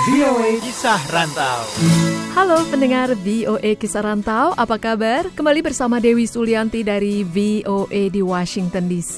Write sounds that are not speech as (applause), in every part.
VOA Kisah Rantau. Halo pendengar VOA Kisah Rantau, apa kabar? Kembali bersama Dewi Sulianti dari VOA di Washington DC.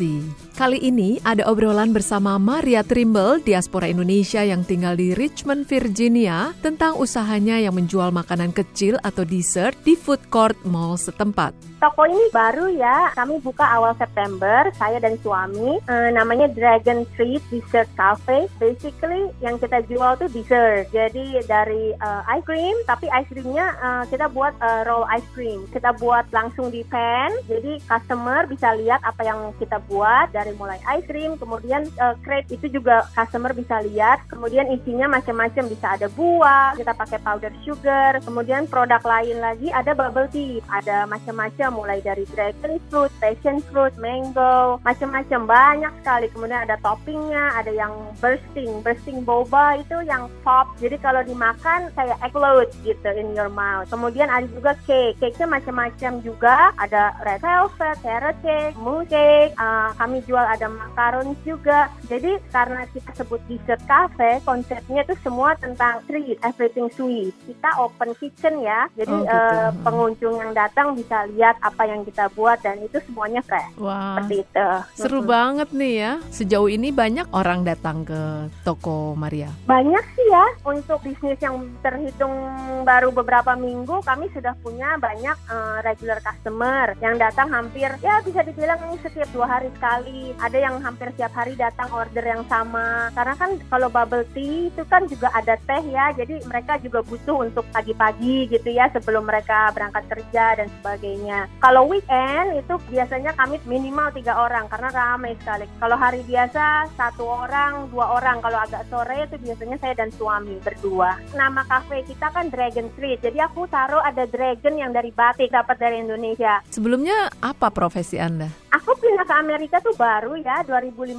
Kali ini ada obrolan bersama Maria Trimble, diaspora Indonesia yang tinggal di Richmond, Virginia, tentang usahanya yang menjual makanan kecil atau dessert di food court mall setempat. Toko ini baru ya, kami buka awal September, saya dan suami. E, namanya Dragon Street Dessert Cafe. Basically yang kita jual tuh dessert. Jadi dari uh, ice cream, tapi ice creamnya uh, kita buat uh, roll ice cream. Kita buat langsung di pan, jadi customer bisa lihat apa yang kita buat dari mulai ice cream, kemudian uh, crepe itu juga customer bisa lihat. Kemudian isinya macam-macam, bisa ada buah, kita pakai powder sugar. Kemudian produk lain lagi ada bubble tea, ada macam-macam mulai dari dragon fruit, passion fruit, mango, macam-macam banyak sekali. Kemudian ada toppingnya, ada yang bursting, bursting boba itu yang pop. Jadi kalau dimakan kayak explode gitu in your mouth. Kemudian ada juga cake, cake-nya macam-macam juga. Ada red velvet, carrot cake, moon cake. Uh, kami jual ada macaron juga. Jadi karena kita sebut dessert cafe, konsepnya itu semua tentang sweet, everything sweet. Kita open kitchen ya. Jadi oh, gitu. uh, pengunjung yang datang bisa lihat apa yang kita buat dan itu semuanya fresh. Wah. Seperti itu. Seru hmm. banget nih ya. Sejauh ini banyak orang datang ke toko Maria. Banyak sih ya. Untuk bisnis yang terhitung baru beberapa minggu kami sudah punya banyak uh, regular customer yang datang hampir ya bisa dibilang setiap dua hari sekali. Ada yang hampir setiap hari datang order yang sama. Karena kan kalau bubble tea itu kan juga ada teh ya. Jadi mereka juga butuh untuk pagi-pagi gitu ya sebelum mereka berangkat kerja dan sebagainya. Kalau weekend itu biasanya kami minimal tiga orang karena ramai sekali. Kalau hari biasa satu orang, dua orang. Kalau agak sore itu biasanya saya dan suami berdua. Nama kafe kita kan Dragon Street. Jadi aku taruh ada dragon yang dari batik dapat dari Indonesia. Sebelumnya apa profesi Anda? Aku pindah ke Amerika tuh baru ya 2015.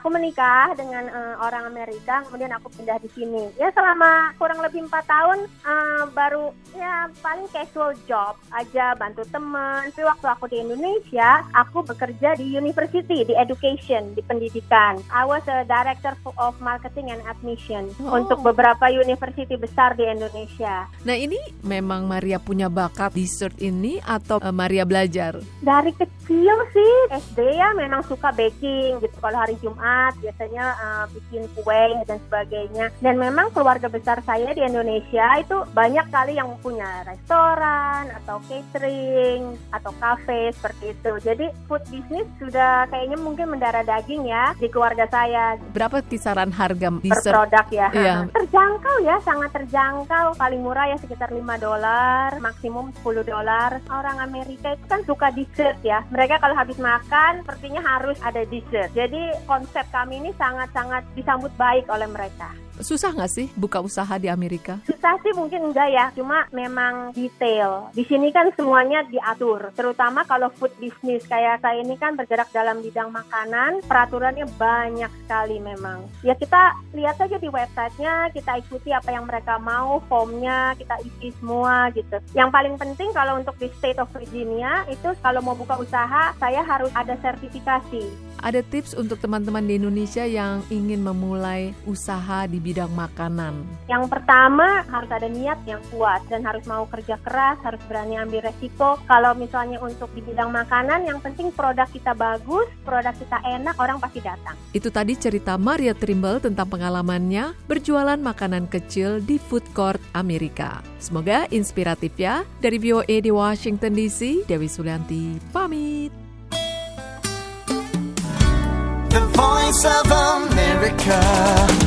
Aku menikah dengan uh, orang Amerika, kemudian aku pindah di sini. Ya selama kurang lebih empat tahun uh, baru ya paling casual job aja bantu teman. Tapi waktu aku di Indonesia, aku bekerja di university, di education, di pendidikan. I was a director of marketing and admission oh. untuk beberapa university besar di Indonesia. Nah ini memang Maria punya bakat dessert ini atau uh, Maria belajar? Dari kecil sih SD ya memang suka baking gitu. Kalau hari Jumat biasanya uh, bikin kue dan sebagainya. Dan memang keluarga besar saya di Indonesia itu banyak kali yang punya restoran atau catering atau cafe seperti itu. Jadi food business sudah kayaknya mungkin mendarah daging ya di keluarga saya. Berapa kisaran harga dessert? Per produk ya. Iya. (laughs) Terjangkau ya, sangat terjangkau. Paling murah ya sekitar 5 dolar, maksimum 10 dolar. Orang Amerika itu kan suka dessert ya. Mereka kalau habis makan sepertinya harus ada dessert. Jadi konsep kami ini sangat-sangat disambut baik oleh mereka. Susah nggak sih buka usaha di Amerika? Susah sih mungkin enggak ya, cuma memang detail. Di sini kan semuanya diatur, terutama kalau food business kayak saya ini kan bergerak dalam bidang makanan, peraturannya banyak sekali memang. Ya kita lihat aja di websitenya, kita ikuti apa yang mereka mau, formnya kita isi semua gitu. Yang paling penting kalau untuk di state of Virginia itu kalau mau buka usaha, saya harus ada sertifikasi. Ada tips untuk teman-teman di Indonesia yang ingin memulai usaha di bidang makanan? Yang pertama harus ada niat yang kuat dan harus mau kerja keras, harus berani ambil resiko. Kalau misalnya untuk di bidang makanan, yang penting produk kita bagus, produk kita enak, orang pasti datang. Itu tadi cerita Maria Trimble tentang pengalamannya berjualan makanan kecil di food court Amerika. Semoga inspiratif ya. Dari VOA di Washington DC, Dewi Sulianti pamit. the voice of America.